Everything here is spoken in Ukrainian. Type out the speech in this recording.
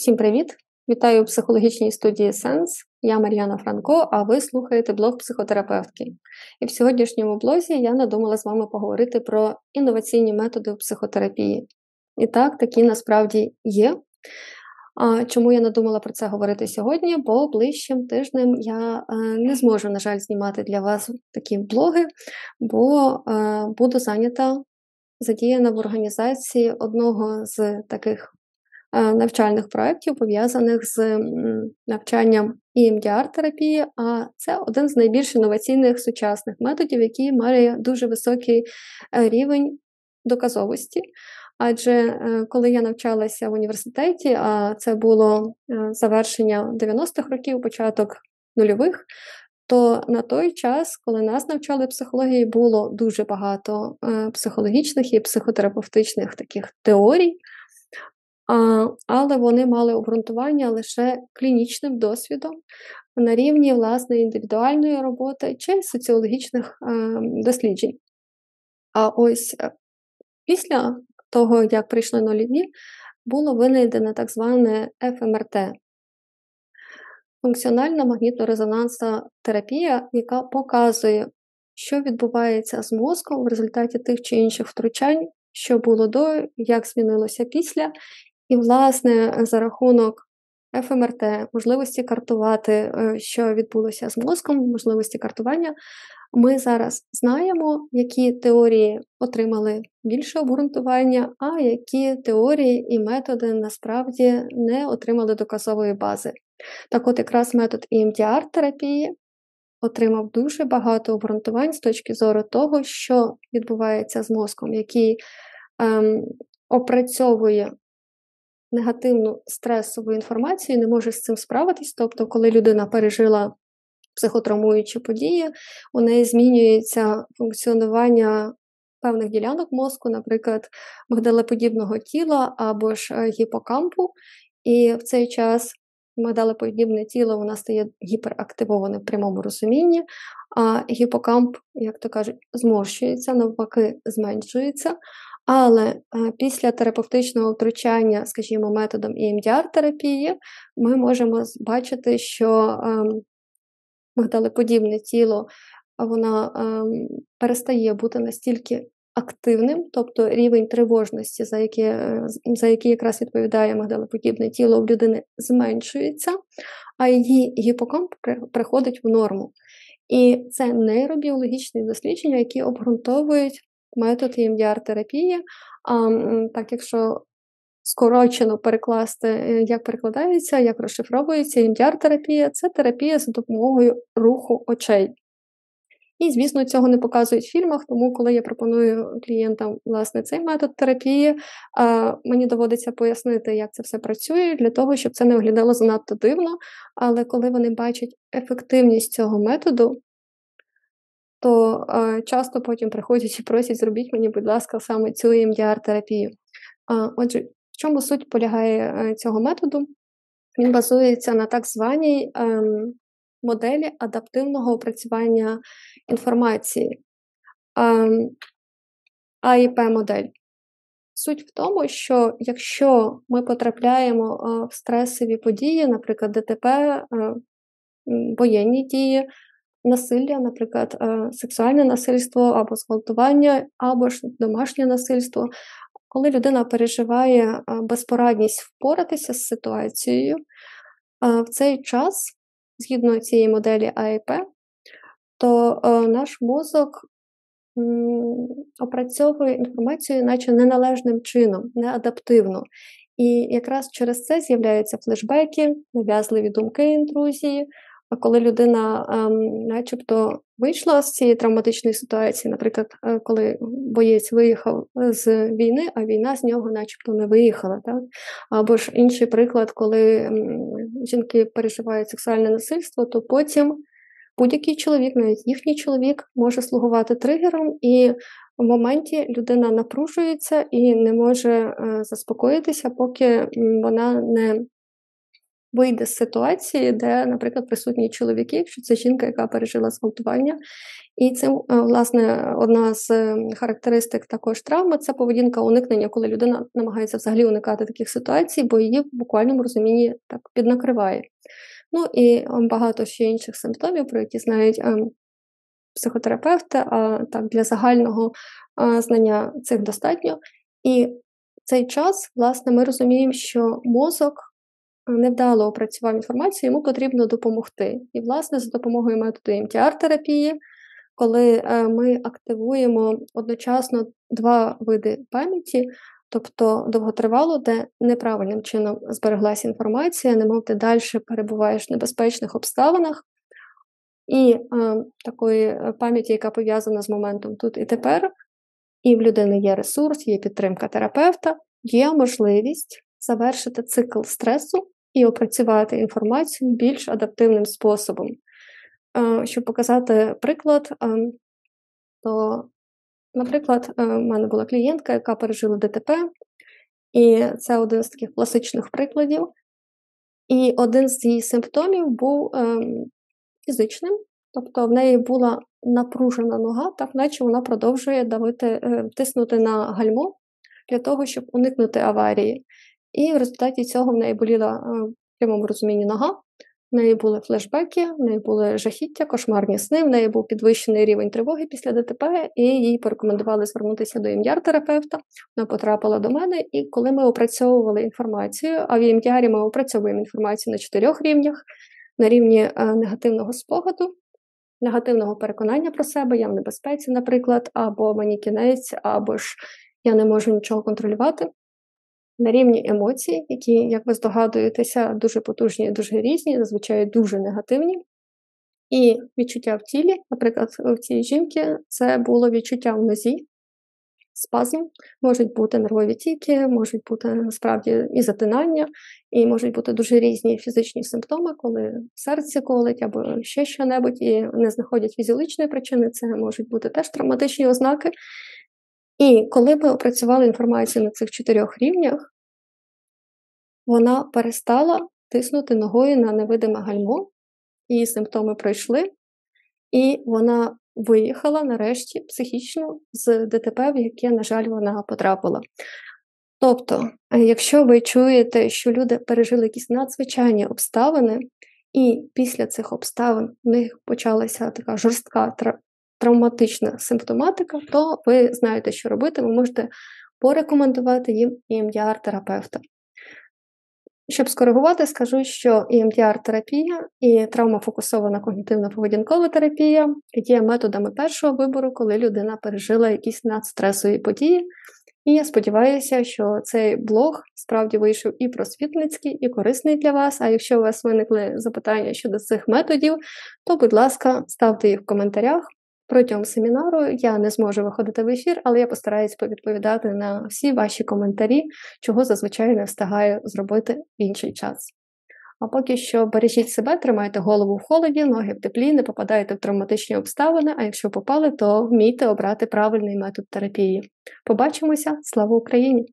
Всім привіт! Вітаю у психологічній студії Сенс. Я Мар'яна Франко, а ви слухаєте блог психотерапевтки. І в сьогоднішньому блозі я надумала з вами поговорити про інноваційні методи психотерапії. І так, такі насправді є. А Чому я надумала про це говорити сьогодні? Бо ближчим тижнем я е, не зможу, на жаль, знімати для вас такі блоги, бо е, буду зайнята задіяна в організації одного з таких навчальних проєктів, пов'язаних з навчанням EMDR-терапії, а це один з найбільш інноваційних сучасних методів, який має дуже високий е, рівень доказовості. Адже е, коли я навчалася в університеті, а це було завершення 90-х років, початок нульових, то на той час, коли нас навчали психології, було дуже багато психологічних і психотерапевтичних таких теорій але вони мали обґрунтування лише клінічним досвідом на рівні власне індивідуальної роботи чи соціологічних досліджень. А ось е, після того, як прийшли нульові, було винайдено так зване ФМРТ. Функціональна магнітно-резонансна терапія, яка показує, що відбувається з мозком в результаті тих чи інших втручань, що було до, як змінилося після, і, власне, за рахунок ФМРТ, можливості картувати, е, що відбулося з мозком, можливості картування, ми зараз знаємо, які теорії отримали більше обґрунтування, а які теорії і методи насправді не отримали доказової бази. Так от якраз метод emdr терапії отримав дуже багато обґрунтувань з точки зору того, що відбувається з мозком, який ем, опрацьовує негативну стресову інформацію, не може з цим справитись. Тобто, коли людина пережила психотравмуючі події, у неї змінюється функціонування певних ділянок мозку, наприклад, мигдалеподібного тіла або ж е, гіпокампу, і в цей час. Мигдалеподібне тіло вона стає гіперактивоване в прямому розумінні, а гіпокамп, як то кажуть, зморщується, навпаки, зменшується. Але е, після терапевтичного втручання, скажімо, методом EMDR-терапії, ми можемо бачити, що ем, мигдалеподібне тіло воно ем, перестає бути настільки активним, тобто рівень тривожності, за який, е, за який якраз відповідає мигдалеподібне тіло в людини, зменшується, а її гіпокамп приходить в норму. І це нейробіологічні дослідження, які обґрунтовують метод EMDR-терапії. А так, якщо скорочено перекласти, е, як перекладається, як розшифровується EMDR-терапія, це терапія за допомогою руху очей. І, звісно, цього не показують в фільмах, тому коли я пропоную клієнтам власне цей метод терапії, мені доводиться пояснити, як це все працює, для того, щоб це не виглядало занадто дивно. Але коли вони бачать ефективність цього методу, то часто потім приходять і просять, зробіть мені, будь ласка, саме цю EMDR-терапію. Отже, в чому суть полягає е, цього методу? Він базується на так званій е, моделі адаптивного опрацювання інформації. Е, АІП-модель. Суть в тому, що якщо ми потрапляємо е, в стресові події, наприклад, ДТП, е, воєнні дії, насилля, наприклад, е, сексуальне насильство або зґвалтування, або ж домашнє насильство. Коли людина переживає е, безпорадність впоратися з ситуацією, е, в цей час, згідно цієї моделі АІП, то наш мозок опрацьовує інформацію, наче неналежним чином, неадаптивно. І якраз через це з'являються флешбеки, нав'язливі думки інтрузії, коли людина, ем, начебто, вийшла з цієї травматичної ситуації, наприклад, е, коли боєць виїхав з війни, а війна з нього, начебто, не виїхала, так? Або ж інший приклад, коли жінки переживають сексуальне насильство, то потім будь-який чоловік, навіть їхній чоловік, може слугувати тригером, і в моменті людина напружується і не може е, заспокоїтися, поки вона не вийде з ситуації, де, наприклад, присутні чоловіки, якщо це жінка, яка пережила зґвалтування. І це, власне, одна з характеристик також травми це поведінка уникнення, коли людина намагається взагалі уникати таких ситуацій, бо її в буквальному розумінні так піднакриває. Ну і багато ще інших симптомів, про які знають психотерапевти, а так для загального знання цих достатньо. І цей час, власне, ми розуміємо, що мозок невдало опрацював інформацію, йому потрібно допомогти. І, власне, за допомогою методу МТР-терапії, коли е, ми активуємо одночасно два види пам'яті, тобто довготривало, де неправильним чином збереглася інформація, немов ти далі перебуваєш в небезпечних обставинах, і е, такої е, пам'яті, яка пов'язана з моментом тут і тепер, і в людини є ресурс, є підтримка терапевта, є можливість завершити цикл стресу і опрацювати інформацію більш адаптивним способом. Е, щоб показати приклад, е, то, наприклад, е, в мене була клієнтка, яка пережила ДТП, і це один з таких класичних прикладів. І один з її симптомів був фізичним, тобто в неї була напружена нога, так наче вона продовжує давити, тиснути на гальмо для того, щоб уникнути аварії. І в результаті цього в неї боліла е, в прямому розумінні нога. В неї були флешбеки, в неї були жахіття, кошмарні сни, в неї був підвищений рівень тривоги після ДТП, і їй порекомендували звернутися до ім'яр-терапевта. Вона потрапила до мене, і коли ми опрацьовували інформацію, а в ім'ярі ми опрацьовуємо інформацію на чотирьох рівнях: на рівні е, негативного спогаду, негативного переконання про себе, я в небезпеці, наприклад, або мені кінець, або ж я не можу нічого контролювати. На рівні емоцій, які, як ви здогадуєтеся, дуже потужні дуже різні, зазвичай дуже негативні. І відчуття в тілі, наприклад, в цій жінки це було відчуття в нозі, спазм, можуть бути нервові тіки, можуть бути насправді і затинання, і можуть бути дуже різні фізичні симптоми, коли серце колить або ще що-небудь, і не знаходять фізіологічної причини, це можуть бути теж травматичні ознаки. І коли ми опрацювали інформацію на цих чотирьох рівнях, вона перестала тиснути ногою на невидиме гальмо, її симптоми пройшли, і вона виїхала нарешті психічно з ДТП, в яке, на жаль, вона потрапила. Тобто, якщо ви чуєте, що люди пережили якісь надзвичайні обставини, і після цих обставин в них почалася така жорстка травматична симптоматика, то ви знаєте, що робити, ви можете порекомендувати їм EMDR-терапевта. Щоб скоригувати, скажу, що EMDR-терапія і травмофокусована когнітивно-поведінкова терапія є методами першого вибору, коли людина пережила якісь надстресові події. І я сподіваюся, що цей блог справді вийшов і просвітницький, і корисний для вас. А якщо у вас виникли запитання щодо цих методів, то, будь ласка, ставте їх в коментарях. Протягом семінару я не зможу виходити в ефір, але я постараюсь повідповідати на всі ваші коментарі, чого зазвичай не встигаю зробити в інший час. А поки що бережіть себе, тримайте голову в холоді, ноги в теплі, не попадайте в травматичні обставини, а якщо попали, то вмійте обрати правильний метод терапії. Побачимося! Слава Україні!